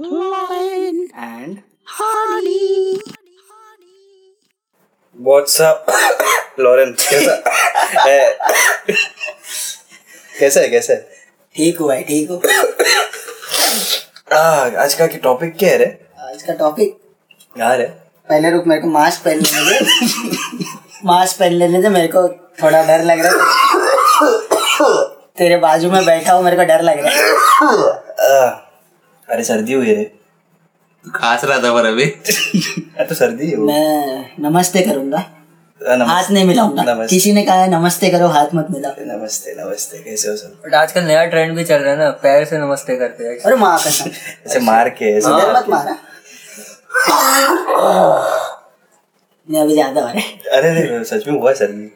Lauren and Hardy. What's up, Lauren कैसा? है। कैसा है कैसा है? ठीक हूँ भाई ठीक हूँ। आ, आज का टॉपिक क्या है रे? आज का टॉपिक यार है पहले रुक मेरे को मास्क पहन लेने दे। मास्क पहन लेने दे मेरे को थोड़ा डर लग रहा है। तेरे बाजू में बैठा हूँ मेरे को डर लग रहा है। अरे सर्दी हुई रे। खास रहा था पर अभी। अरे तो सर्दी है वो। मैं नमस्ते करूँगा। नमस्ते। हाथ नहीं मिलाऊँगा। किसी ने कहा है नमस्ते करो हाथ मत मिलाओ। नमस्ते नमस्ते कैसे हो सब? बट आजकल नया ट्रेंड भी चल रहा है ना पैर से नमस्ते करते हैं। अरे माँ कसम ऐसे मार के ऐसे मत मारा। नहीं अभी ज़्यादा हो। रहा है अरे रे सच में हुआ सर्दी।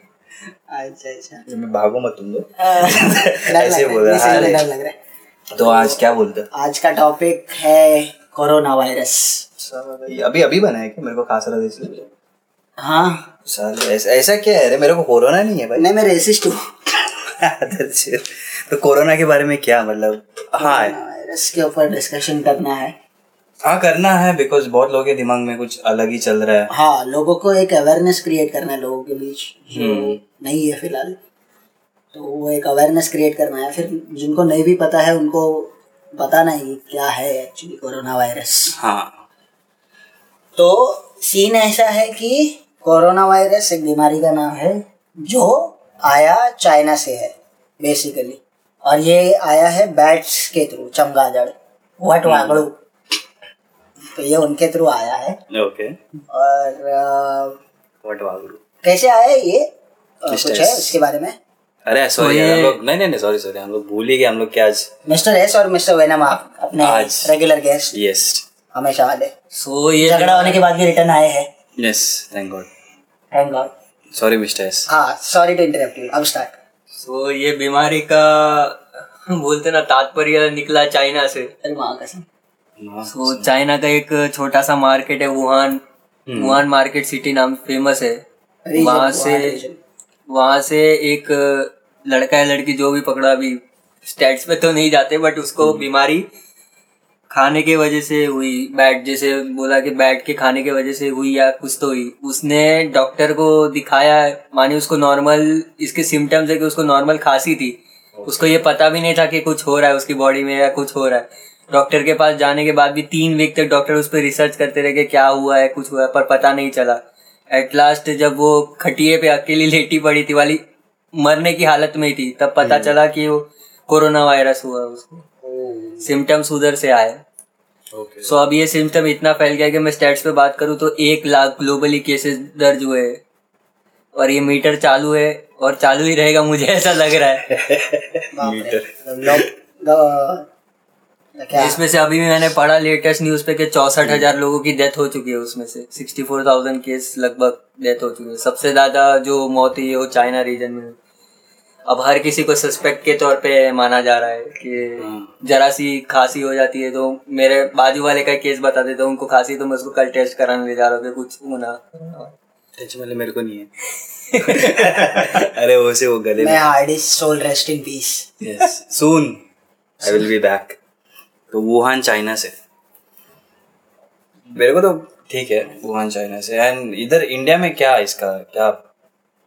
अच्छा अच्छा। मैं भागो मत तुम लोग। ऐसे बोल रहा रहा है। तो आज क्या बोलते हैं? आज का टॉपिक है कोरोना वायरस अभी अभी बना है क्या? मेरे को खास रहा इसलिए। हाँ। साले ऐसा ऐसा क्या है? रे मेरे को कोरोना नहीं है भाई। नहीं मैं रेसिस्ट हूँ। अच्छा, तो कोरोना के बारे में क्या मतलब? हाँ। वायरस के ऊपर डिस्कशन करना है। हाँ करना है बिकॉज़ बहुत लोगों के दिमाग में कुछ अलग ही चल रहा है। हाँ लोगों को एक अवेयरनेस क्रिएट करना है लोगों के बीच। हम्म। नहीं है फ़िलहाल। तो वो एक अवेयरनेस क्रिएट करना है। फिर जिनको नहीं भी पता है उनको पता नहीं क्या है एक्चुअली कोरोना वायरस हाँ। तो सीन ऐसा है कि कोरोना वायरस एक बीमारी का नाम है जो आया चाइना से है बेसिकली और ये आया है बैट्स के थ्रू चमगादड़ वट वागड़ू। तो ये उनके थ्रू आया है। ओके। और व्हाट कैसे आया है ये. कुछ है S. उसके बारे में? अरे सॉरी हम लोग नहीं नहीं नहीं सॉरी सॉरी हम लोग भूल ही गए हम लोग क्या आज मिस्टर एस और मिस्टर वेनम आप अपने आज। रेगुलर गेस्ट यस हमेशा वाले सो ये झगड़ा होने के बाद भी रिटर्न आए हैं। Yes thank God thank God sorry mister S हाँ सॉरी टू इंटरप्ट यू अब स्टार्ट सो ये बीमारी का बोलते ना तात्पर्य निकला चाइना से। अरे माँ कसम सो चाइना का एक छोटा सा मार्केट है वुहान। वुहान मार्केट सिटी नाम फ़ेमस है। वहाँ से region। वहाँ से एक लड़का है लड़की जो भी पकड़ा अभी स्टेट्स पे तो नहीं जाते बट उसको बीमारी खाने के वजह से हुई बैट जैसे बोला कि बैट के खाने के वजह से हुई या कुछ तो हुई। उसने डॉक्टर को दिखाया माने उसको नॉर्मल इसके सिम्टम्स है कि उसको नॉर्मल खांसी थी। उसको ये पता भी नहीं था कि कुछ हो रहा है उसकी बॉडी में या कुछ हो रहा है। डॉक्टर के पास जाने के बाद भी तीन वीक तक डॉक्टर उस पर रिसर्च करते रहे कि क्या हुआ है कुछ हुआ है पर पता नहीं चला। एट लास्ट जब वो खटिए पे अकेली लेटी पड़ी थी वाली मरने की हालत में ही थी। तब पता चला कि वो कोरोना वायरस हुआ उसको। सिम्टम्स उधर से आए। ओके सो अब ये सिम्टम इतना फैल गया कि मैं स्टेट्स पे बात करूँ तो एक लाख ग्लोबली केसेस दर्ज हुए और ये मीटर चालू है और चालू ही रहेगा मुझे ऐसा लग रहा है। इसमें से अभी भी मैंने पढ़ा लेटेस्ट न्यूज़ पे कि चौसठ हज़ार लोगों की डेथ हो चुकी है उसमें से। सिक्सटी फोर थाउज़ेंड केस लगभग डेथ हो चुकी है। सबसे ज़्यादा जो मौत हुई है वो चाइना रीजन में अब हर किसी को सस्पेक्ट के तौर पे माना जा रहा है कि जरा सी खांसी हो जाती है तो मेरे बाजू वाले का केस बता देते हैं उनको खांसी तो मैं उसको कल टेस्ट कराने ले जा रहा हूँ कुछ होना टेंशन वाले मेरे को नहीं है। अरे वो से वो गले मैं Hardy soul rest in peace. Yes soon I will be back तो वुहान चाइना से। मेरे को तो ठीक है वुहान चाइना से। एंड इधर इंडिया में क्या इसका क्या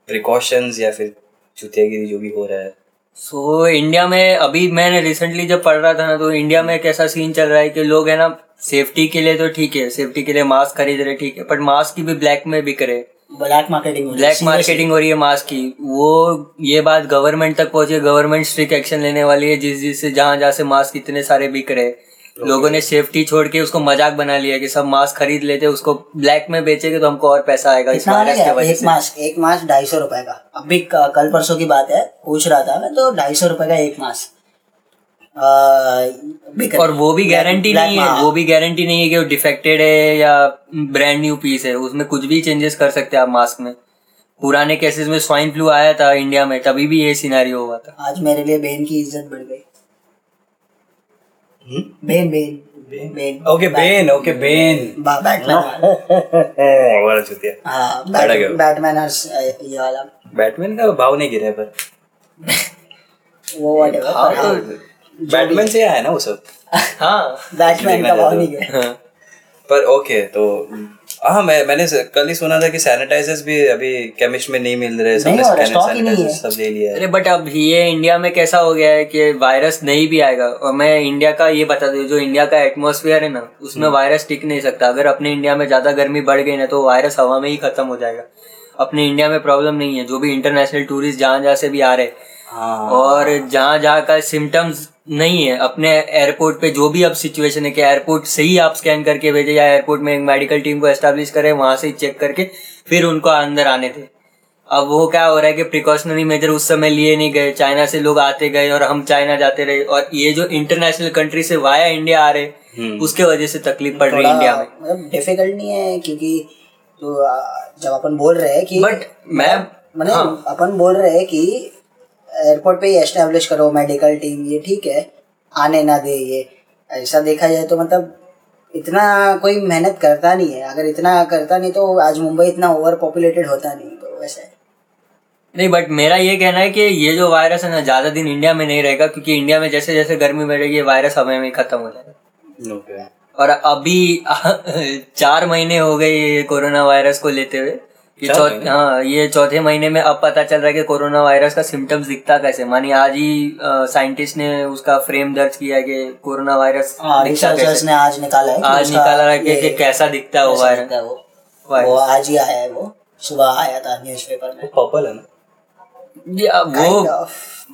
प्रिकॉशंस या फिर चुतियागिरी जो भी हो रहा है? सो so, इंडिया में अभी मैंने रिसेंटली जब पढ़ रहा था ना तो इंडिया में एक ऐसा सीन चल रहा है कि लोग है ना सेफ्टी के लिए तो ठीक है सेफ्टी के लिए मास्क खरीद रहे ठीक है बट मास्क की भी ब्लैक में बिक रहे। Black marketing. ब्लैक मार्केटिंग हो रही है मास्क की। वो ये बात गवर्नमेंट तक पहुँची है। गवर्नमेंट स्ट्रिक्ट एक्शन लेने वाली है जिस जिससे जहाँ जहाँ से मास्क इतने सारे बिक रहे लोगों ने सेफ्टी छोड़ के उसको मज़ाक बना लिया कि सब मास्क खरीद लेते उसको ब्लैक में बेचेंगे तो हमको और पैसा आएगा। इस वायरस की वजह एक मास्क एक मास्क ढाई सौ रुपए का। अभी कल परसों की बात है पूछ रहा था मैं तो ढाई सौ रुपए का एक मास्क रहा और वो भी गारंटी नहीं है वो भी गारंटी नहीं है कि वो डिफेक्टेड है या ब्रांड न्यू पीस है। उसमें कुछ भी चेंजेस कर सकते हैं आप मास्क में। पुराने केसेस में स्वाइन फ्लू आया था इंडिया में तभी भी ये सिनेरियो हुआ था। आज मेरे लिए बेन की इज़्ज़त बढ़ गई। Ben Ben Ben okay Ben okay Ben Batman हाँ। बैटमैन और ये वाला। बैटमैन का भाव नहीं गिरा पर। वो। तो बैटमैन से आया ना वो सब? हाँ। बैटमैन का भाव नहीं है। हाँ। पर ओके तो हाँ मैं मैंने कल ही सुना था कि सैनिटाइजर्स भी अभी केमिस्ट में नहीं मिल रहे सबने है। सब ले लिया अरे बट अब ये इंडिया में कैसा हो गया है कि वायरस नहीं भी आएगा। और मैं इंडिया का ये बता दूँ जो इंडिया का एटमोसफियर है ना उसमें वायरस टिक नहीं सकता। अगर अपने इंडिया में ज़्यादा गर्मी बढ़ गई ना तो वायरस हवा में ही खत्म हो जाएगा। अपने इंडिया में प्रॉब्लम नहीं है। जो भी इंटरनेशनल टूरिस्ट जहाँ जहाँ से भी आ रहे। हैं। हाँ और जहाँ जहाँ का सिम्टम्स नहीं है। अपने एयरपोर्ट पे जो भी अब सिचुएशन है कि एयरपोर्ट से ही आप स्कैन करके भेजे या एयरपोर्ट में एक मेडिकल टीम को एस्टेब्लिश करें वहाँ से ही चेक करके फिर उनको अंदर आने थे अब वो क्या हो रहा है कि प्रिकॉशनरी मेजर उस समय लिए नहीं गए। चाइना से लोग आते गए और हम चाइना जाते रहे। और ये जो इंटरनेशनल कंट्री से वाया इंडिया आ रहे हम्म। उसके वजह से तकलीफ़ पड़ रही है इंडिया में। मतलब डिफ़िकल्ट नहीं है क्योंकि तो जब अपन बोल रहे हैं कि बट मैं मैंने हाँ। अपन बोल रहे हैं कि एयरपोर्ट पे ही एस्टेब्लिश करो मेडिकल टीम ये ठीक है। आने ना दे ये। ऐसा देखा जाए तो मतलब इतना कोई मेहनत करता नहीं है। अगर इतना करता नहीं तो आज मुंबई इतना ओवर पॉपुलेटेड होता नहीं तो वैसे है। नहीं बट मेरा ये कहना है कि ये जो वायरस है ना ज़्यादा दिन इंडिया में नहीं रहेगा क्योंकि इंडिया में जैसे जैसे गर्मी बढ़ेगी ये वायरस हमें में खत्म हो जाएगा। ओके और अभी चार महीने हो गए ये कोरोना वायरस को लेते हुए। ये चौथ हाँ ये चौथे महीने में अब पता चल रहा है कि कोरोना वायरस का सिम्टम्स दिखता कैसे मानी आज ही साइंटिस्ट ने उसका फ्रेम दर्ज किया है कि कोरोना वायरस हाँ रिसर्चर्स ने आज निकाला है आज निकाला है कि, कैसा दिखता है वो वायरस वो। आज ही आया है वो। सुबह आया था न्यूज़पेपर में। पर्पल है ना? ये, वो Kind of.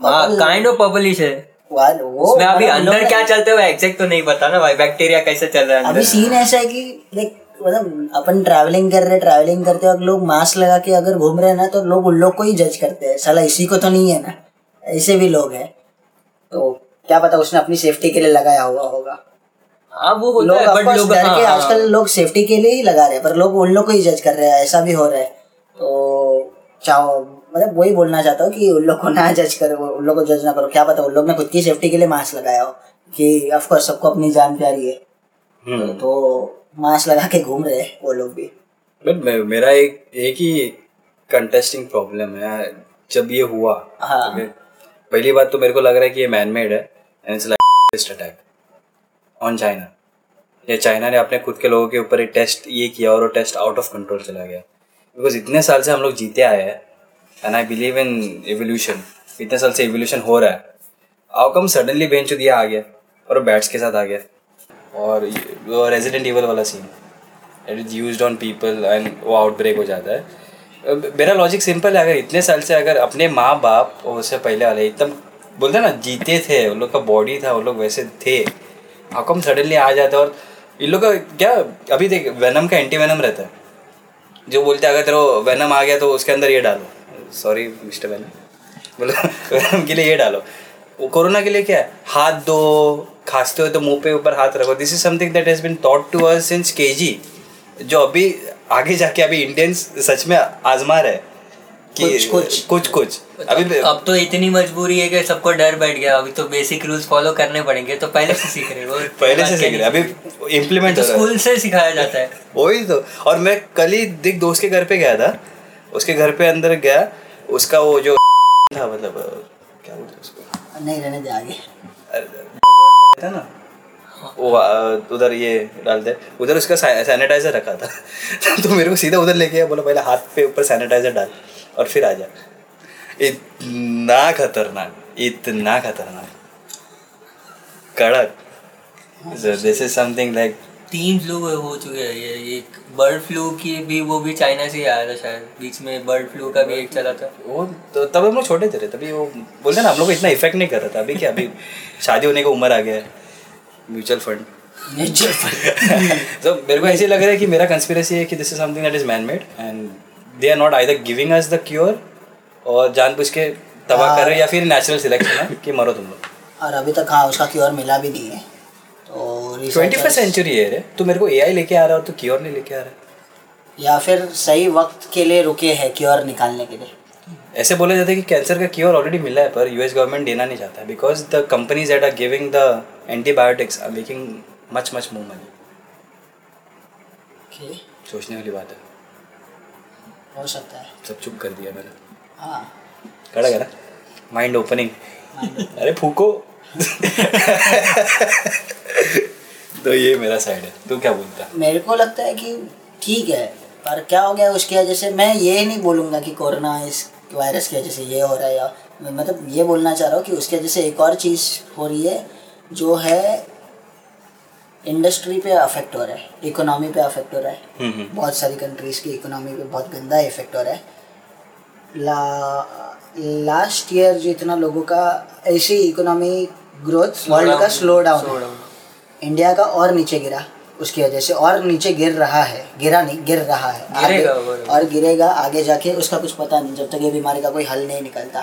हाँ Bubble- काइंड ऑफ़ पब्लिश है। वो उसमें अभी अंदर क्या चलते हुए एग्जैक्ट तो नहीं पता ना भाई। बैक्टीरिया कैसे चल रहा है अभी सीन ऐसा है कि देख मतलब अपन ट्रैवलिंग कर रहे ट्रैवलिंग करते वक्त लोग मास्क लगा के अगर घूम रहे हैं ना तो लोग उन लोग को ही जज करते हैं। साला इसी को तो नहीं है ना। ऐसे भी लोग हैं। तो क्या पता उसने अपनी सेफ्टी के लिए लगाया हुआ होगा। हाँ वो होता लोग है बट लोग हाँ, के हाँ, आजकल लोग सेफ्टी के लिए ही लगा रहे हैं पर लोग उन लोग को ही जज कर रहे हैं ऐसा भी हो रहा है। तो चाहो मतलब वही बोलना चाहता हूँ कि उन लोग को ना जज करो उन लोग को जज ना करो। क्या पता उन लोग ने खुद की सेफ्टी के लिए मास्क लगाया हो कि ऑफकोर्स सबको अपनी जान प्यारी है। हम्म। तो मास्क लगा के घूम रहे हैं वो लोग भी। बट मेरा एक एक ही कंटेस्टिंग प्रॉब्लम है जब ये हुआ हाँ। okay, पहली बात तो मेरे को लग रहा है कि ये मैन मेड है and it's like attack on China या चाइना ने अपने खुद के लोगों के ऊपर एक टेस्ट ये किया और वो टेस्ट आउट ऑफ़ कंट्रोल चला गया। बिकॉज़ इतने साल से हम लोग जीते आए हैं and I believe in evolution इतने साल से एवोल्यूशन हो रहा है। आओ कम सडनली बेंच दिया आ गया और बैट्स के साथ आ गया और रेजिडेंट ईवल वाला scene it is use on people and वो आउटब्रेक हो जाता है। मेरा लॉजिक सिंपल है, अगर इतने साल से अगर अपने माँ बाप और उससे पहले वाले एकदम बोलते ना, जीते थे, उन लोग का बॉडी था, उन लोग वैसे थे हाकम सडनली आ जाता और इन लोग का क्या, अभी देख वेनम का एंटी वेनम रहता है। जो बोलते अगर तेरे वेनम आ गया तो उसके अंदर ये डालो। सॉरी मिस्टर वेनम बोलो वेनम के लिए ये डालो। वो कोरोना के लिए क्या है? हाथ दो खांसते हो तो मुँह पे ऊपर हाथ रखो। This is something that has been taught to us since KG जो अभी आगे जाके अभी इंडियंस सच में आजमा रहे कि कुछ- कुछ। कुछ कुछ। अभी अब तो इतनी मजबूरी है कि सबको डर बैठ गया। अभी तो बेसिक रूल्स फॉलो करने पड़ेंगे तो पहले से सीख रहे हो। पहले से सीख रहे अभी इम्प्लीमेंट तो स्कूल से सिखाया जाता है। वही तो। और मैं कल ही दिख दोस्त के घर पे गया था। उसके घर पे अंदर गया। उसका वो जो था मतलब अ, क्या बोलते हैं उसको नहीं रहने दे आगे। है ना वो उधर ये डालते उधर उसका सैनिटाइजर रखा था। तो मेरे को सीधा उधर लेके बोला पहले हाथ पे ऊपर सैनिटाइजर डाल और फिर आ जा। इतना खतरनाक इतना खतरनाक। कड़क। दिस इज़ समथिंग लाइक तीन फ्लू हो चुके हैं। ये एक बर्ड फ्लू की भी वो भी चाइना से ही आया था शायद। बीच में बर्ड फ्लू का भी एक चला था। वो तो तब हम लोग छोटे थे तभी वो बोलते ना हम लोग को इतना इफ़ेक्ट नहीं कर रहा था। अभी क्या अभी शादी होने का उम्र आ गया है। म्यूचुअल फंड म्यूचुअल तो मेरे को ऐसे लग रहा है कि मेरा कंस्पिरेसी है कि this is something that is man made and they are not either giving us the cure और जानबूझ के तबाह कर रहे या फिर नेचुरल सिलेक्शन है कि मरो तुम लोग। और अभी तक हाँ उसका क्योर मिला भी नहीं है। ट्वेंटी फ़र्स्ट सेंचुरी है रे। तो मेरे को ए आई लेके आ रहा है तो क्योर नहीं लेके आ रहा है। या फिर सही वक्त के लिए रुके हैं क्योर निकालने के लिए। ऐसे बोला जाता है कि कैंसर का क्योर ऑलरेडी मिला है पर यूएस गवर्नमेंट देना नहीं चाहता। Because the companies that are giving the antibiotics are making much much more money सोचने वाली बात है। हो सकता है। सब चुप कर दिया मैंने। हाँ। कड़ा करा। माइंड ओपनिंग अरे फूको। तो ये मेरा साइड है। तू क्या बोलता है? मेरे को लगता है कि ठीक है पर क्या हो गया उसकी वजह से? मैं ये नहीं बोलूँगा कि कोरोना इस वायरस की वजह से ये हो रहा है या मतलब ये बोलना चाह रहा हूँ कि उसकी वजह से एक और चीज़ हो रही है जो है इंडस्ट्री पे अफेक्ट हो रहा है इकोनॉमी पे अफेक्ट हो रहा है। हम्म, हम्म। बहुत सारी कंट्रीज़ की इकोनॉमी पे बहुत गंदा इफ़ेक्ट हो रहा है। ला लास्ट ईयर जितना लोगों का ऐसी इकोनॉमी ग्रोथ वर्ल्ड का स्लो डाउन इंडिया का और नीचे गिरा उसकी वजह से और नीचे गिर रहा है गिरा नहीं गिर रहा है। आगे, और गिरेगा आगे जाके उसका कुछ पता नहीं जब तक ये बीमारी का कोई हल नहीं निकलता।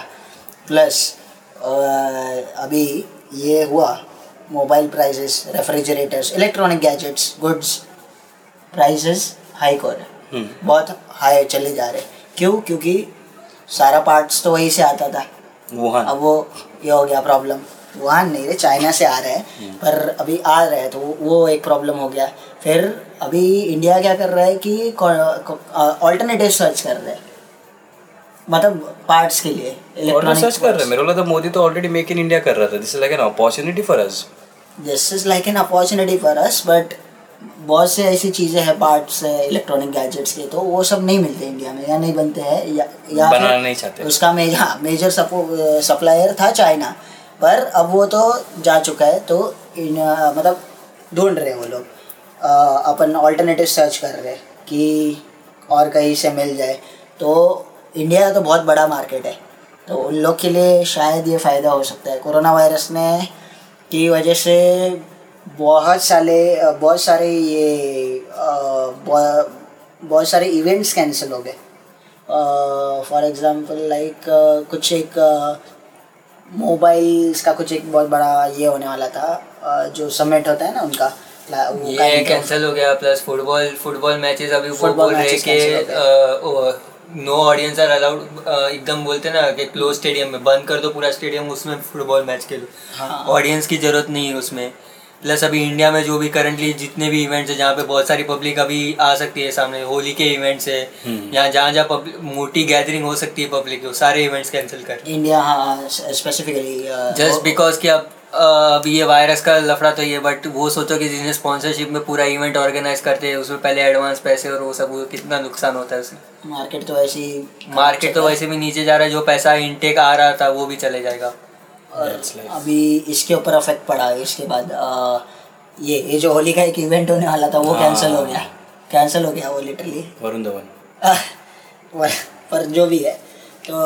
प्लस अभी ये हुआ mobile prices refrigerators electronic gadgets goods prices hike हो। रहे बहुत हाई चले जा रहे क्यों? क्योंकि सारा पार्ट्स तो वहीं से आता था। अब वो ये हो गया प्रॉब्लम वहाँ नहीं रहे चाइना से आ रहे हैं पर अभी आ रहे हैं तो वो- एक प्रॉब्लम हो गया। फिर अभी इंडिया क्या कर रहा है कि ऑल्टरनेटिव सर्च कर रहे हैं। मतलब पार्ट्स के लिए और सर्च कर रहे हैं। मेरे को लगा मोदी तो ऑलरेडी मेक इन इंडिया कर रहा था। This is like an opportunity for us this is like an opportunity for us but बहुत से ऐसी चीज़ें हैं पार्ट्स है इलेक्ट्रॉनिक गैजेट्स के तो वो सब नहीं मिलते इंडिया में। या नहीं बनते हैं या या बनाना नहीं चाहते। उसका मेजर हाँ मेजर सप्लायर था चाइना पर अब वो तो जा चुका है तो इन मतलब ढूंढ रहे हैं वो लोग। अपन ऑल्टरनेटिव सर्च कर रहे हैं कि और कहीं से मिल जाए। तो इंडिया तो बहुत बड़ा मार्केट है। तो उन लोग के लिए शायद ये फ़ायदा हो सकता है। कोरोना वायरस ने की वजह से बहुत सारे बहुत सारे ये बहुत सारे इवेंट्स कैंसिल हो गए। फॉर एग्जांपल लाइक कुछ एक मोबाइल्स का कुछ एक बहुत बड़ा ये होने वाला था जो समिट होता है ना उनका ये कैंसिल हो गया प्लस फुटबॉल फुटबॉल मैचेस अभी फुटबॉल बोल रहे के नो ऑडियंस आर अलाउड एकदम बोलते ना कि क्लोज स्टेडियम में बंद कर दो पूरा स्टेडियम उसमें फुटबॉल मैच खेलो। हाँ। ऑडियंस की ज़रूरत नहीं है उसमें। प्लस अभी इंडिया में जो भी करंटली जितने भी इवेंट्स है जहाँ पे बहुत सारी पब्लिक अभी आ सकती है सामने होली के इवेंट्स है या जहाँ जहाँ पब्लिक मोटी गैदरिंग हो सकती है पब्लिक वो सारे इवेंट्स कैंसिल कर। इंडिया हाँ स्पेसिफिकली जस्ट बिकॉज़ कि अब अ, अभी ये वायरस का लफड़ा तो ये बट वो सोचो कि जिसने स्पॉन्सरशिप में पूरा इवेंट ऑर्गेनाइज करते हैं उसमें पहले एडवांस पैसे और वो सब कितना नुकसान होता है उसमें। मार्केट तो ऐसे ही मार्केट तो वैसे भी नीचे जा रहा है जो पैसा इनटेक आ रहा था वो भी चले जाएगा। और अभी इसके ऊपर अफेक्ट पड़ा है। इसके बाद आ, ये ये जो होली का एक इवेंट होने वाला था वो कैंसिल हो गया। कैंसिल हो गया वो लिटरली वरुण धवन। पर जो भी है तो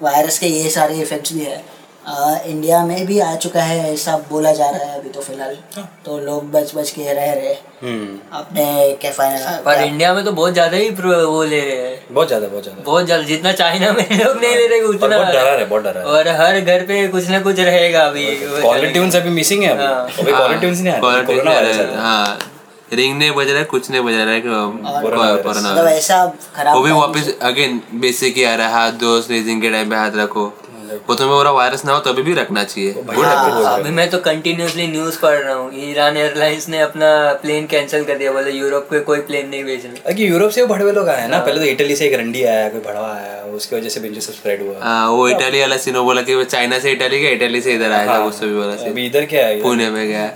वायरस के ये सारे इफेक्ट्स भी है। अ, इंडिया में भी आ चुका है ऐसा बोला जा रहा है अभी तो फ़िलहाल। तो लोग बच बच के रह रहे हम्म। अपने क्या फाइनल पर इंडिया में तो बहुत ज़्यादा ही वो ले रहे हैं। बहुत ज़्यादा बहुत ज़्यादा। बहुत ज़्यादा जितना चाइना में लोग नहीं ले रहे उतना बहुत डरा है बहुत डरा है और हर घर पे कुछ ना कुछ रहेगा अभी। कॉलर अभी मिसिंग है हाँ। अभी अभी कॉलर नहीं आ रहे है हाँ। रिंग नहीं बज रहा है कुछ नहीं बज रहा है कोरोना वायरस। मतलब ऐसा खराब वो भी वापस अगेन बेसिक ही आ रहा है हाथ दो स्नीजिंग के टाइम पे हाथ रखो। वो तुम्हें बोला वायरस ना हो तभी भी रखना चाहिए। गुड हाँ, अभी मैं तो कंटिन्यूसली न्यूज़ पढ़ रहा हूँ। ईरान एयरलाइंस ने अपना प्लेन कैंसिल कर दिया। बोले यूरोप के कोई प्लेन नहीं भेजना। अरे यूरोप से वो भड़वे लोग आए हैं ना। पहले तो इटली से एक रंडी आया कोई भड़वा आया। उसकी वजह से बिंजू स्प्रेड हुआ। हाँ, वो इटाली वाला सीन बोला कि वो चाइना से इटाली गया इटाली से इधर आया था उससे भी बोला अभी इधर क्या है? पुणे में गया।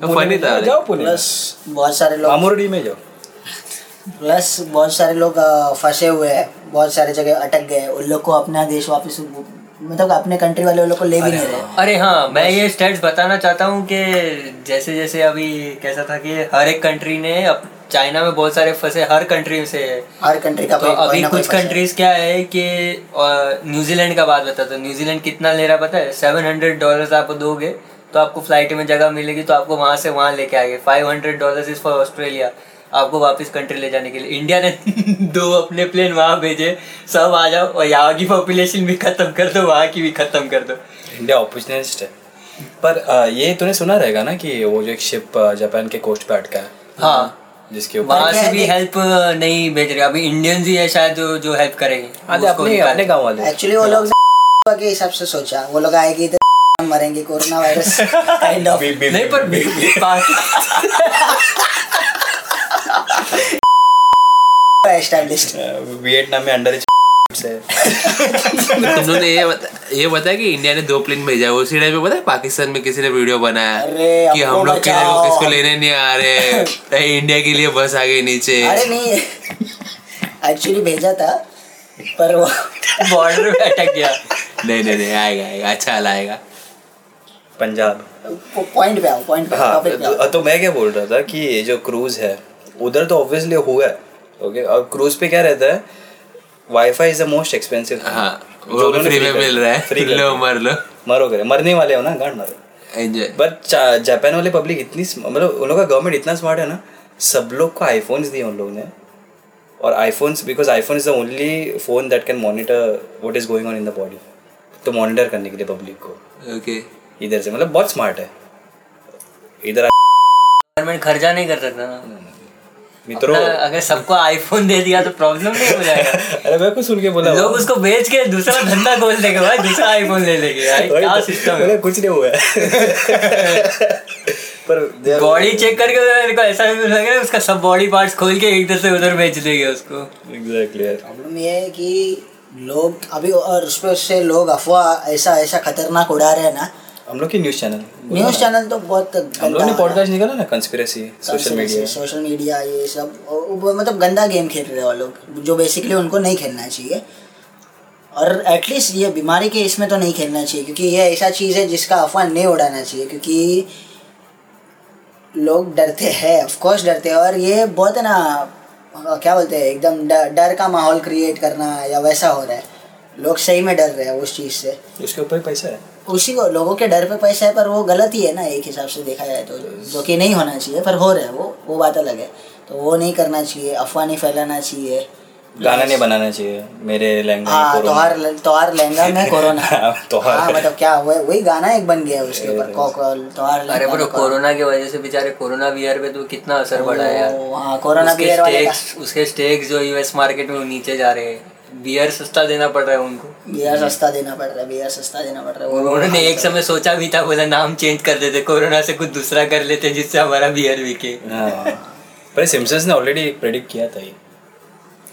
तो फनी था जाओ पुणे। प्लस बहुत सारे लोग मामूरडी में जाओ। प्लस बहुत सारे लोग फंसे हुए हैं। बहुत सारे जगह अटक गए। उन लोग को अपना देश वापस मतलब अपने कंट्री वाले लोग को ले भी नहीं रहे अरे हाँ मैं ये स्टेट्स बताना चाहता हूँ कि जैसे जैसे अभी कैसा था कि हर एक कंट्री ने अब चाइना में बहुत सारे फंसे हर कंट्री से। हर कंट्री का तो अभी कुछ कंट्रीज़ क्या है कि न्यूजीलैंड का बात बता तो न्यूजीलैंड कितना ले रहा पता है? सेवन हंड्रेड डॉलर आप दोगे तो आपको फ़्लाइट में जगह मिलेगी तो आपको वहाँ से वहाँ लेके आएँगे। Five hundred dollar is for Australia आपको वापस कंट्री ले जाने के लिए। इंडिया ने दो अपने प्लेन वहाँ भेजे। सब आ जाओ। और यहाँ की पॉपुलेशन भी खत्म कर दो वहाँ की भी खत्म कर दो। इंडिया ऑपोर्चुनिस्ट है। पर ये तूने सुना रहेगा ना कि वो जो एक शिप जापान के कोस्ट पे अटका है? हाँ। जिसके ऊपर वहाँ से भी हेल्प नहीं भेज रहे। अभी इंडियंस ही है शायद जो जो हेल्प करेंगे। अपने निकालें। अपने गाँव वाले। एक्चुअली वो लोग के हिसाब से सोचा। वो लोग आएगी तो मरेंगे कोरोना वायरस काइंड ऑफ़ नहीं पर एस्टैब्लिश्ड वियतनाम में अंडर से। तुम लोग ने ये बता ये पता है कि इंडिया ने दो प्लेन भेजा है? उसी टाइम पे पता है पाकिस्तान में किसी ने वीडियो बनाया कि हम लोग के लिए किसको लेने नहीं आ रहे इंडिया के लिए बस आ गई नीचे। अरे नहीं। एक्चुअली भेजा था पर वो बॉर्डर पे अटक गया। नहीं नहीं नहीं आएगा आएगा। अच्छा आएगा। पंजाब। पॉइंट पे आओ पॉइंट पे हाँ पे तो मैं क्या बोल रहा था कि ये जो क्रूज है उधर तो ऑब्वियसली हुआ है। ओके और क्रूज पे क्या रहता है? Wifi is the most expensive हाँ वो फ्री में मिल रहा है। फ्री लो मर लो। मरो करे। मरने वाले हो ना गांड मारो। बट जापान वाले पब्लिक इतनी मतलब उन लोग का गवर्नमेंट इतना स्मार्ट है ना सब लोग को आईफोन्स दिए उन लोग ने। और iPhones because iPhone is the only phone that can monitor what is going on in the body तो मॉनिटर करने के लिए पब्लिक को। ओके इधर से मतलब बहुत स्मार्ट है। इधर गवर्नमेंट खर्चा नहीं कर सकता ना। मित्रों। अगर सबको आईफोन दे दिया तो प्रॉब्लम नहीं हो जाएगा। अरे मैं कुछ सुन के बोला लोग उसको बेच के दूसरा धंधा खोल देंगे भाई दूसरा आईफोन ले लेंगे। यार वही क्या तो, सिस्टम है? कुछ नहीं हुआ। है पर बॉडी चेक करके मेरे को ऐसा भी लग रहा है उसका सब बॉडी पार्ट्स खोल के इधर से उधर बेच देंगे उसको। Exactly, यार। प्रॉब्लम ये है कि लोग अभी और उस पे से लोग अफवाह ऐसा ऐसा खतरनाक उड़ा रहे हैं ना हम लोग की न्यूज़ चैनल न्यूज़ चैनल तो बहुत हम लोग ने पॉडकास्ट निकाला ना conspiracy social media social media ये सब। और मतलब गंदा गेम खेल रहे हैं वो लोग जो बेसिकली उनको नहीं खेलना चाहिए। और एटलीस्ट ये बीमारी के इसमें तो नहीं खेलना चाहिए क्योंकि ये ऐसा चीज़ है जिसका अफवाह नहीं उड़ाना चाहिए क्योंकि लोग डरते हैं ऑफकोर्स डरते हैं। और ये बहुत है ना क्या बोलते हैं एकदम डर डर का माहौल क्रिएट करना या वैसा हो रहा है। लोग सही में डर रहे हैं उस चीज़ से। उसके ऊपर पैसा है। उसी को लोगों के डर पे पैसा है पर वो गलत ही है ना एक हिसाब से देखा जाए तो जो कि नहीं होना चाहिए पर हो रहा है वो वो बात अलग है। तो वो नहीं करना चाहिए अफवाह नहीं फैलाना चाहिए। गाना नहीं बनाना चाहिए मेरे लहंगे हाँ कोरोना। त्योहार त्योहार लहंगा में कोरोना त्योहार। हाँ मतलब क्या हुआ वही गाना एक बन गया है उसके ऊपर कोकोल त्योहार अरे पर कोरोना की वजह से बेचारे कोरोना बियर पे तो कितना असर पड़ा है यार। हाँ कोरोना बियर वाले उसके स्टेक्स जो यूएस मार्केट में नीचे जा रहे हैं बियर सस्ता देना पड़ रहा है उनको। बियर सस्ता देना पड़ रहा है बियर सस्ता देना पड़ रहा है उन्होंने एक समय सोचा भी था बोला नाम चेंज कर देते कोरोना से कुछ दूसरा कर लेते जिससे हमारा बियर बिके। हाँ। पर सिम्पसन्स ने ऑलरेडी प्रेडिक्ट किया था ये।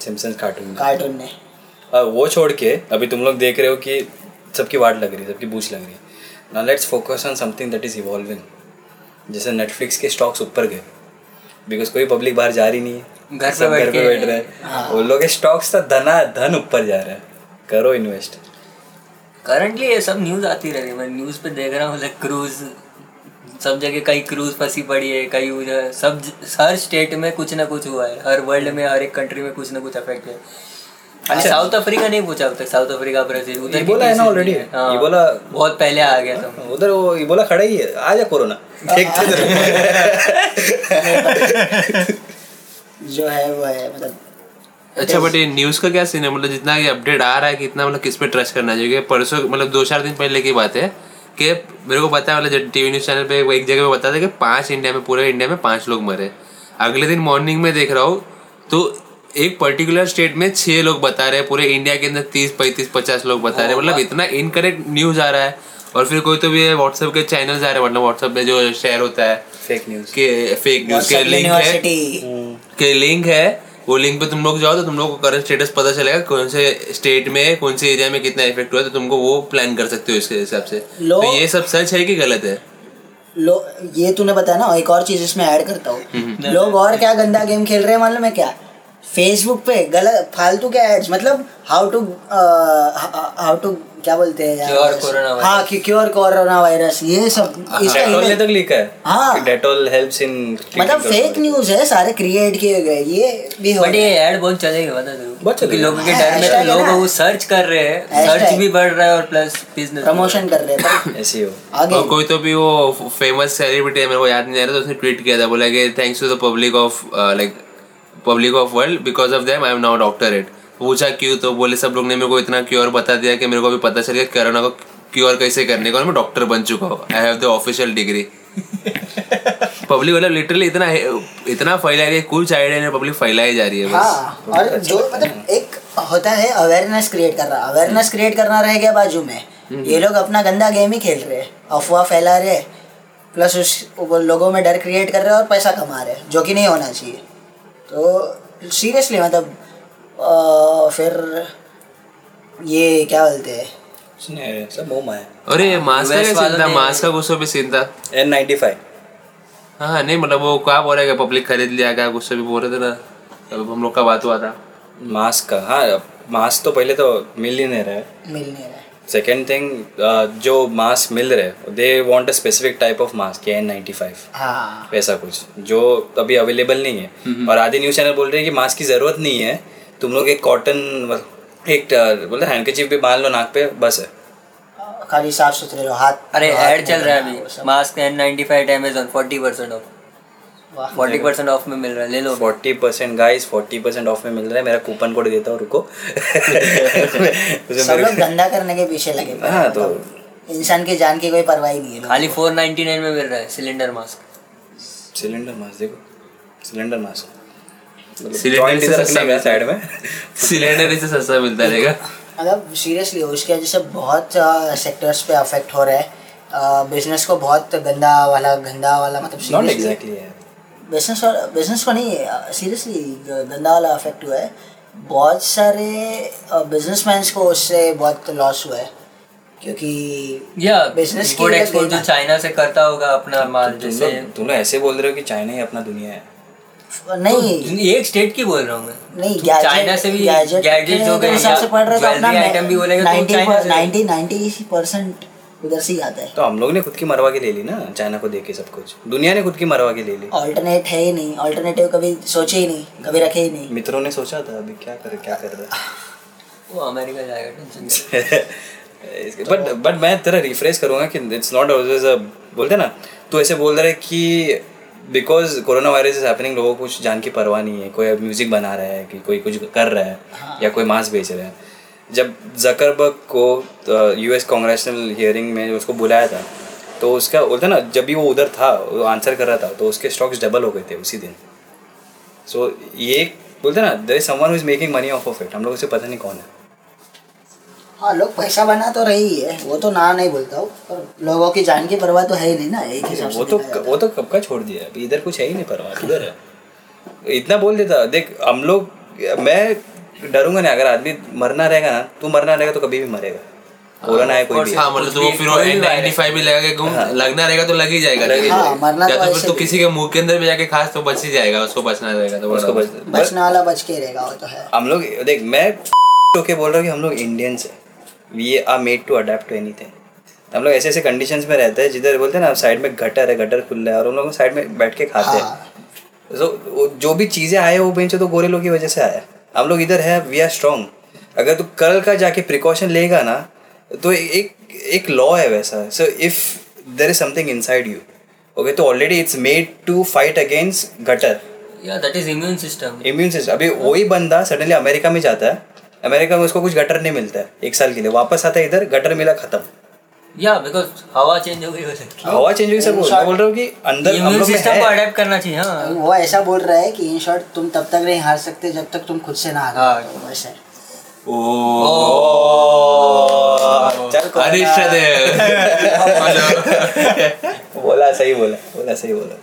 सिम्पसन्स कार्टून कार्टून ने। हाँ, वो छोड़ के अभी तुम लोग देख रहे हो कि सबकी वाट लग रही है सबकी बूझ लग रही है। ना let's focus on something that is evolving जैसे नेटफ्लिक्स के स्टॉक्स ऊपर गए। बिकॉज़ कोई पब्लिक बाहर जा रही नहीं है। घर पे बैठ रहे हैं। उन लोग के स्टॉक्स तो धना धन ऊपर जा रहा है। करो इन्वेस्ट। करंटली ये सब न्यूज़ आती रह रही है मैं न्यूज़ पे देख रहा हूँ लाइक क्रूज सब जगह कई क्रूज फंसी पड़ी है कई उधर सब हर स्टेट में कुछ ना कुछ हुआ है हर वर्ल्ड में हर एक कंट्री में कुछ ना कुछ अफेक्ट है। अच्छा। साउथ अफ्रीका नहीं पूछा अब तक साउथ अफ्रीका ब्राज़ील उधर की इबोला है ना already? नहीं हाँ, इबोला- बहुत पहले आ गया था। उधर वो ये बोला खड़ा ही है आ जा कोरोना देखते जो है वो है मतलब अच्छा बट ये न्यूज़ का क्या सीन है? मतलब जितना ये अपडेट आ रहा है कितना मतलब किस पे ट्रस्ट करना चाहिए? परसों मतलब दो चार दिन पहले की बात है कि मेरे को पता है मतलब टीवी न्यूज़ चैनल पे एक जगह पे बता था कि पाँच इंडिया में पूरे इंडिया में पाँच लोग मरे। अगले दिन मॉर्निंग में देख रहा हूँ तो एक पर्टिकुलर स्टेट में छह लोग बता रहे हैं पूरे इंडिया के अंदर तीस पैंतीस पचास लोग बता रहे हैं। मतलब इतना इनकरेक्ट न्यूज़ आ रहा है। और फिर कोई तो भी व्हाट्सएप के चैनल्स आ रहे हैं मतलब व्हाट्सएप पे जो शेयर होता है फेक न्यूज़ कि फेक न्यूज़ के लिंक है। के लिंक है। वो लिंक पे तुम लोग जाओ तो तुम लोग को करंट स्टेटस पता चलेगा कौन से स्टेट में कौन से एरिया में कितना इफ़ेक्ट हुआ तो तुमको वो प्लान कर सकते हो इसके हिसाब से। तो ये सब सच है कि गलत है? लो ये तूने बताया ना एक और चीज़ इसमें ऐड करता हूँ। लोग और क्या गंदा गेम खेल रहे हैं मालूम है क्या? फेसबुक पे गलत फालतू के एड्स मतलब हाउ टू हाउ टू क्या बोलते हैं यार. हाँ क्योर कोरोना वायरस ये सब इसका डेटोल तक लिखा है? हाँ। डेटोल हेल्प्स इन मतलब फेक न्यूज़ है सारे क्रिएट किए गए ये भी हो बट ये ऐड बहुत चलेगा बता दो। बहुत क्योंकि लोगों के हाँ, डर में तो लोग वो सर्च कर रहे हैं सर्च भी बढ़ रहा है और प्लस बिज़नेस प्रमोशन कर रहे हैं। ऐसे ही हो। आगे। और कोई तो भी वो फ़ेमस सेलिब्रिटी है मेरे को याद नहीं आ रहा तो उसने ट्वीट किया था बोला कि thanks to the public of like public of world because of them I am now doctor it पूछा क्यों? तो बोले सब लोग ने मेरे को इतना क्योर बता दिया कि मेरे को भी पता चल गया कोरोना को क्योर कैसे करने का और मैं डॉक्टर बन चुका हूँ। I have the official degree public मतलब लिटरली इतना इतना फैला रही है कुछ आइडिया नहीं पब्लिक फैलाई जा रही है बस। हाँ और जो मतलब एक होता है अवेयरनेस क्रिएट करना। अवेयरनेस क्रिएट करना रह गया बाजू में। ये लोग अपना गंदा गेम ही खेल रहे हैं अफवाह फैला रहे हैं। प्लस उस लोगों में डर क्रिएट कर रहे हैं और पैसा कमा रहे हैं जो कि नहीं होना चाहिए। तो सीरियसली मतलब अ, फिर ये क्या बोलते हैं? उसने सब मोमा है अरे मास्क का क्या सीन था? ने- का गुस्सों पे सीन था। एन नाइन्टी फाइव हाँ नहीं मतलब वो क्या बोल रहे पब्लिक खरीद लिया क्या गुस्से भी बोल रहे थे ना? तब हम लोग का बात हुआ था। मास्क का हाँ मास्क तो पहले तो मिल ही नहीं रहा है। मिल नहीं रहा है। सेकेंड थिंग जो मास्क मिल रहे they want a specific type of mask N ninety five हाँ। वैसा कुछ जो अभी अवेलेबल नहीं है। और आधे न्यूज़ चैनल बोल रहे हैं कि मास्क की ज़रूरत नहीं है तुम लोग एक कॉटन एक बोलते हैंडकचिप भी बाँध लो नाक पे बस है। खाली साफ़ सुथरे रहो हाथ अरे एड चल रहा है अभी। Mask N ninety five Amazon forty percent off. Forty percent off में मिल रहा है ले लो। Forty percent guys forty percent off में मिल रहा है मेरा कूपन कोड देता हूँ रुको। सब लोग धंधा करने के पीछे लगे हाँ। तो इंसान की जान की कोई परवाह ही नहीं है खाली फोर नाइन्टी नाइन में मिल रहा है सिलेंडर मास्क सिलेंडर मास्क देखो। सिलेंडर मास्क सिलेंडर से सस्ता साइड में सिलेंडर से सस्ता मिलता रहेगा मतलब सीरियसली उसकी वजह से बहुत सेक्टर्स पे अफेक्ट हो रहा है। बिज़नेस को बहुत गंदा वाला गंदा वाला मतलब नॉट एग्जैक्टली है बिज़नेस बिज़नेस को नहीं सीरियसली गंदा वाला अफेक्ट हुआ है बहुत सारे बिजनेसमैन को उससे बहुत लॉस हुआ है क्योंकि या Business की एक्सपोर्ट जो चाइना से करता होगा अपना माल तुम जैसे तुम लोग ऐसे बोल रहे हो कि चाइना ही अपना दुनिया है? नहीं। एक स्टेट की बोल रहा हूँ मैं। नहीं चाइना से भी गैजेट हो गए हिसाब से पढ़ रहे तो अपना आइटम भी बोलेगा तो चाइना से। नाइन्टी नाइन्टी परसेंट उधर से ही आता है। तो हम लोग ने खुद की मरवा के ले ली ना चाइना को देके सब कुछ। दुनिया ने खुद की मरवा के ले ली। ऑल्टरनेट है ही नहीं। ऑल्टरनेटिव कभी सोचे ही नहीं कभी रखे ही नहीं। मित्रों ने सोचा था अभी क्या करे क्या कर रहा वो अमेरिका जाएगा टेंशन बट बट मैं तेरा रिफ्रेश करूँगा कि इट्स नॉट ऑलवेज अ बोलते ना तू ऐसे बोल रहा है कि because corona virus is happening लोगों को कुछ जान की परवाह नहीं है। कोई म्यूज़िक बना रहा है कि कोई कुछ कर रहा है या कोई मास्क बेच रहा है। जब जकरबर्ग को यूएस कांग्रेशनल हियरिंग में उसको बुलाया था तो उसका बोलते ना जब भी वो उधर था वो आंसर कर रहा था तो उसके स्टॉक्स डबल हो गए थे उसी दिन। सो so, ये बोलते ना there is someone who is making money of of it हम लोग उसे पता नहीं कौन है। हाँ लोग पैसा बना तो रही है वो तो ना नहीं बोलता हूँ पर लोगों की जान की परवाह तो है ही नहीं ना एक हिसाब वो तो वो तो कब का छोड़ दिया अभी इधर कुछ है ही नहीं परवाह इधर है। इतना बोल देता देख हम लोग मैं डरूँगा नहीं अगर आदमी मरना रहेगा ना तू मरना रहेगा तो कभी भी मरेगा। कोरोना है कोई भी। हाँ मतलब तो फिर वो कोई भी एन नाइन्टी फाइव भी लगा के घूम लगना रहेगा तो लग ही जाएगा। हाँ, मरना तो तो फिर तू किसी के मुँह के अंदर भी जाके खास तो बच ही जाएगा उसको बचना रहेगा तो उसको बड़ा बच बस बचने वाला बच के रहेगा वो तो है। हम लोग देख मैं होके बोल रहा हूँ कि हम लोग इंडियंस है। We are made to adapt to anything हम लोग ऐसे ऐसे कंडीशंस में रहते हैं जिधर बोलते हैं ना साइड में गटर है गटर खुला है और हम लोग साइड में बैठ के खाते हैं। हाँ। जो भी चीज़ें आए वो बेंचो तो गोरे लोग की वजह से आया। हम लोग इधर है वी आर स्ट्रॉन्ग अगर तू कल का जाके प्रिकॉशन लेगा ना तो एक एक लॉ है वैसा। So if there is something inside you okay तो already it's made to fight against gutter या that is immune system immune system अभी वही बंदा सडनली अमेरिका में जाता है अमेरिका में उसको कुछ गटर नहीं मिलता है एक साल के लिए। वापस आता है इधर गटर मिला खत्म। या बिकॉज़ हवा चेंज हो गई हो सकती है हवा चेंज सब बोल मैं बोल रहा हूँ कि अंदर हम इम्यून लोग सिस्टम को है। अडेप्ट करना चाहिए हाँ। वो ऐसा बोल रहा है कि इन शॉर्ट तुम तब तक नहीं हार सकते जब तक तुम खुद से ना हाँ। हारो वैसे है। चल कोरोना। मतलब बोला सही बोला बोला सही बोला।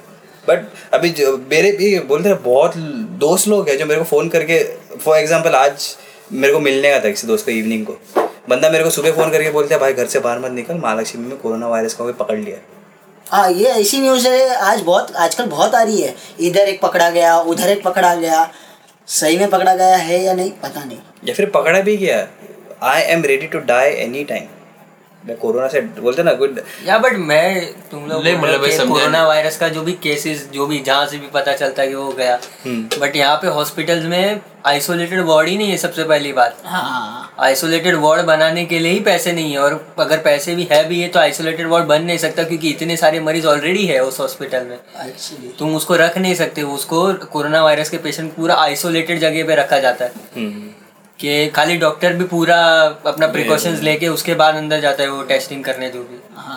बट अभी जो मेरे भी बोलते हैं बहुत दोस्त लोग हैं जो मेरे को फ़ोन करके फॉर एग्जांपल आज मेरे को मिलने का था किसी दोस्त को इवनिंग को। बंदा मेरे को सुबह फ़ोन करके बोलता है भाई घर से बाहर मत निकल महालक्ष्मी में कोरोना वायरस का कोई पकड़ लिया हाँ। ये ऐसी न्यूज़ है आज बहुत आजकल बहुत आ रही है। इधर एक पकड़ा गया उधर एक पकड़ा गया। सही में पकड़ा गया है या नहीं पता नहीं। या फिर पकड़ा भी गया। I am ready to die any time corona से बोलते ना गुड या बट मैं तुम लोग हो मतलब कोरोना वायरस का जो भी केसेस जो भी जहाँ से भी पता चलता है कि वो गया। हम्म। बट यहाँ पे हॉस्पिटल्स में आइसोलेटेड वार्ड ही नहीं है सबसे पहली बात। हाँ। आइसोलेटेड वार्ड बनाने के लिए ही पैसे नहीं है और अगर पैसे भी है भी है तो आइसोलेटेड वार्ड बन नहीं सकता क्योंकि इतने सारे मरीज़ ऑलरेडी है उस हॉस्पिटल में। तुम उसको रख नहीं सकते उसको कोरोना वायरस के पेशेंट पूरा आइसोलेटेड जगह पे रखा जाता है। कि खाली डॉक्टर भी पूरा अपना प्रिकॉशंस लेके उसके बाद अंदर जाता है वो टेस्टिंग करने जो भी।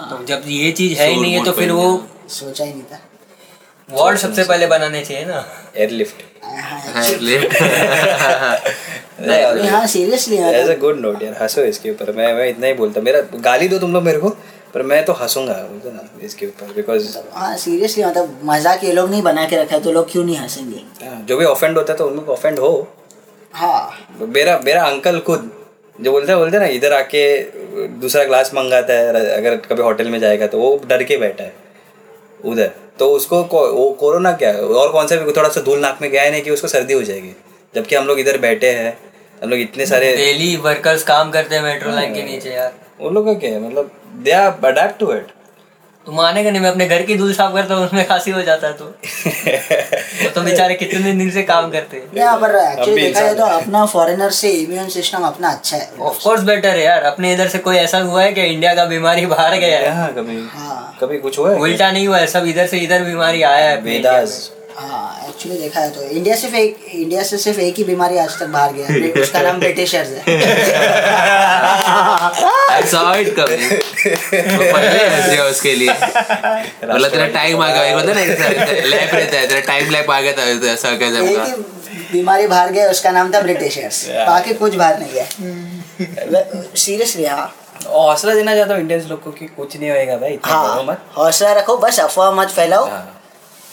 तो जब ये चीज़ है ही नहीं है तो फिर वो सोचा ही नहीं था। वार्ड सबसे पहले बनाने चाहिए ना। एयरलिफ्ट हाँ, एज हाँ अ गुड नोट यार। हंसो इसके ऊपर। मैं मैं इतना ही बोलता मेरा गाली दो तुम लोग मेरे को पर मैं तो हंसूँगा ना इसके ऊपर बिकॉज़ हाँ सीरियसली मतलब मज़ाक ये लोग नहीं बना के रखा है तो लोग क्यों नहीं हंसेंगे? जो भी ऑफेंड होता है तो उन लोग ऑफेंड हो। हाँ। मेरा मेरा अंकल खुद जो बोलते हैं बोलते ना इधर आके दूसरा ग्लास मंगाता है अगर कभी होटल में जाएगा तो वो डर के बैठा है उधर। तो उसको को, वो कोरोना क्या है और कौन सा भी थोड़ा सा धूल नाक में गया है नहीं कि उसको सर्दी हो जाएगी जबकि हम लोग इधर बैठे हैं हम लोग इतने सारे डेली वर्कर्स काम करते हैं मेट्रो लाइन के नीचे यार। वो लोग का क्या है मतलब they are adapt to it तुम मानेगा नहीं मैं अपने घर की धूल साफ़ करता हूँ उसमें खांसी हो जाता है तो। तो बेचारे कितने दिन से काम करते हैं। यहाँ पर एक्चुअली देखा जाए तो अपना फॉरेनर से इम्यून सिस्टम अपना अच्छा है। ऑफ़ कोर्स बेटर है यार अपने इधर से कोई ऐसा हुआ है कि इंडिया का बीमारी बाहर गया है? हाँ कभी हाँ। कभी कुछ हुआ है? उल्टा नहीं हुआ है सब इधर से इधर बीमारी आया है वेदास हाँ एक्चुअली देखा है तो इंडिया सिर्फ़ एक इंडिया से सिर्फ़ एक ही बीमारी आज तक बाहर गया है। उसका नाम ब्रिटिशर्स है। आई सॉ इट कमिंग पहले हंस गया उसके लिए। बोला तेरा टाइम आ गया। एक होता है ना लैप रहता है तेरा टाइम लैप आ गया था सर्कस एक का बीमारी बाहर गया उसका नाम था ब्रिटिशर्स बाकी कुछ बाहर नहीं गया। सीरियसली हाँ। हौसला देना चाहता हूँ इंडियंस लोग को कि कुछ नहीं होएगा भाई हाँ हौसला रखो बस अफवाह मत फैलाओ। हाँ।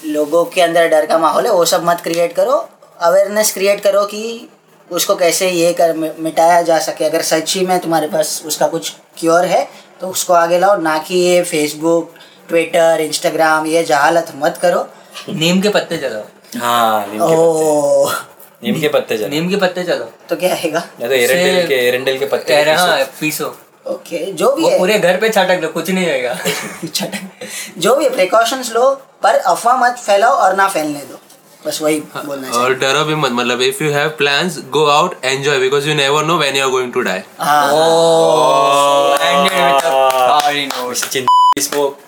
लोगों के अंदर डर का माहौल है वो सब मत क्रिएट करो। अवेयरनेस क्रिएट करो कि उसको कैसे ये कर मिटाया जा सके। अगर सच्ची में तुम्हारे पास उसका कुछ क्योर है तो उसको आगे लाओ। ना कि ये फेसबुक ट्विटर इंस्टाग्राम ये जहालत मत करो। नीम के पत्ते चलाओ हाँ नीम के ओ पत्ते नीम के पत्ते चलो नीम के पत्ते चलो तो क्या आएगा? या तो एरेंडल के एरेंडल के पत्ते कह पीसो। हाँ ओके जो भी वो है। पूरे घर पे छटक दो कुछ नहीं होएगा। छटक। जो भी प्रिकॉशंस लो पर अफवाह मत फैलाओ और ना फैलने दो। बस वही बोलना और डरो भी मत मतलब if you have plans go out enjoy because you never know when you are going to die हाँ। Oh, ended with a party note. Smoke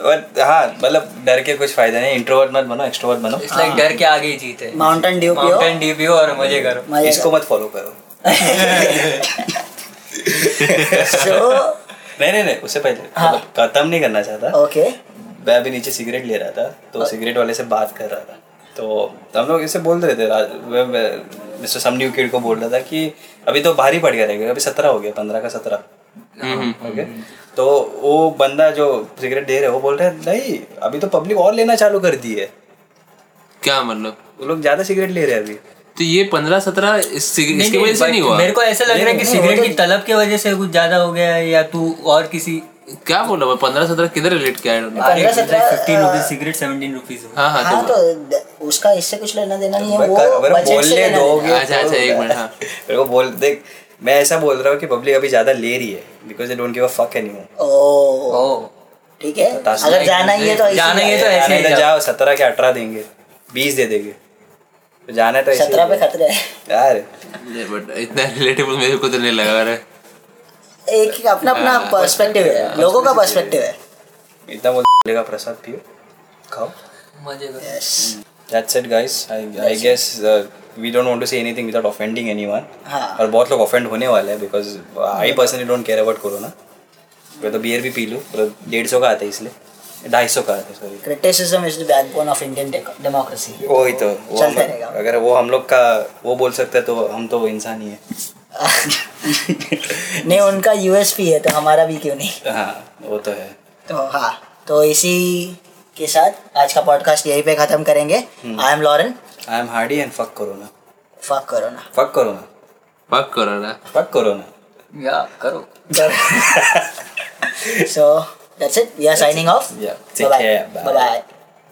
but हाँ मतलब डर के कुछ फ़ायदा नहीं इंट्रोवर्ट मत बनो एक्सट्रोवर्ट बनो। It's like डर के आगे ही जीत। है माउंटेन ड्यू पियो। माउंटेन ड्यू पियो और मज़े करो। इसको मत फॉलो करो। सो नहीं नहीं नहीं उससे पहले मतलब खत्म नहीं करना चाहता। ओके। मैं अभी नीचे सिगरेट ले रहा था तो सिगरेट वाले से बात कर रहा था। तो हम लोग इसे बोल रहे थे मिस्टर समन्यू किड को बोल रहा था कि अभी तो भारी पड़ गया रहेगा अभी सत्रह हो गया पंद्रह का सत्रह। ओके। तो वो बंदा जो सिगरेट दे रहे वो बोल रहे नहीं अभी तो पब्लिक और लेना चालू कर दी है। क्या मतलब? वो लोग ज़्यादा सिगरेट ले रहे हैं अभी। तो ये पंद्रह सत्रह इसकी नहीं, वजह से नहीं हुआ। मेरे को ऐसा लग रहा है कि सिगरेट की तलब की वजह से कुछ ज़्यादा हो गया है या तू और किसी क्या बोला मैं? पंद्रह सत्रह किधर रिलेट किया है? Fifteen rupees cigarette seventeen rupees हाँ। हाँ। हाँ तो तो उसका इससे कुछ लेना देना नहीं है वो बोलने दोगे अच्छा अच्छा एक मिनट हाँ। मेरे को बोल देख मैं ऐसा बोल रहा हूँ कि पब्लिक अभी ज़्यादा ले रही है because they don't give a fuck anymore oh oh. ठीक है। अगर जाना ही है तो जाना ही है तो ऐसे ही तो जाओ। सत्रह के अठारह देंगे बीस दे देंगे। तो जाना तो सत्रह पे खतरे यार। बट इतना रिलेटेबल मेरे को तो नहीं लगा रहा। है एक अपना अपना पर्सपेक्टिव है। लोगों का पर्सपेक्टिव है। इतना बोल का प्रसाद पियो। खाओ। मज़े करो। Yes that's it guys I I guess we don't want to say anything without offending anyone हाँ। और बहुत लोग ऑफेंड होने वाले हैं because I personally don't care about corona मैं तो बियर भी पी लूँ मतलब डेढ़ सौ का आता है इसलिए। ढाई सौ का sorry criticism is the backbone of Indian democracy वही तो वो हम। अगर वो हम लोग का वो बोल सकते हैं तो हम तो इंसान ही है। नहीं उनका यूएसपी है तो हमारा भी क्यों नहीं? हाँ वो तो है। तो हाँ तो इसी के साथ आज का पॉडकास्ट यहीं पे खत्म करेंगे। I am Lauren I am Hardy and fuck corona fuck corona fuck corona पक करो ना फक कोरोना या करो। so that's it. We are signing off. Yeah, take bye care, bye. bye bye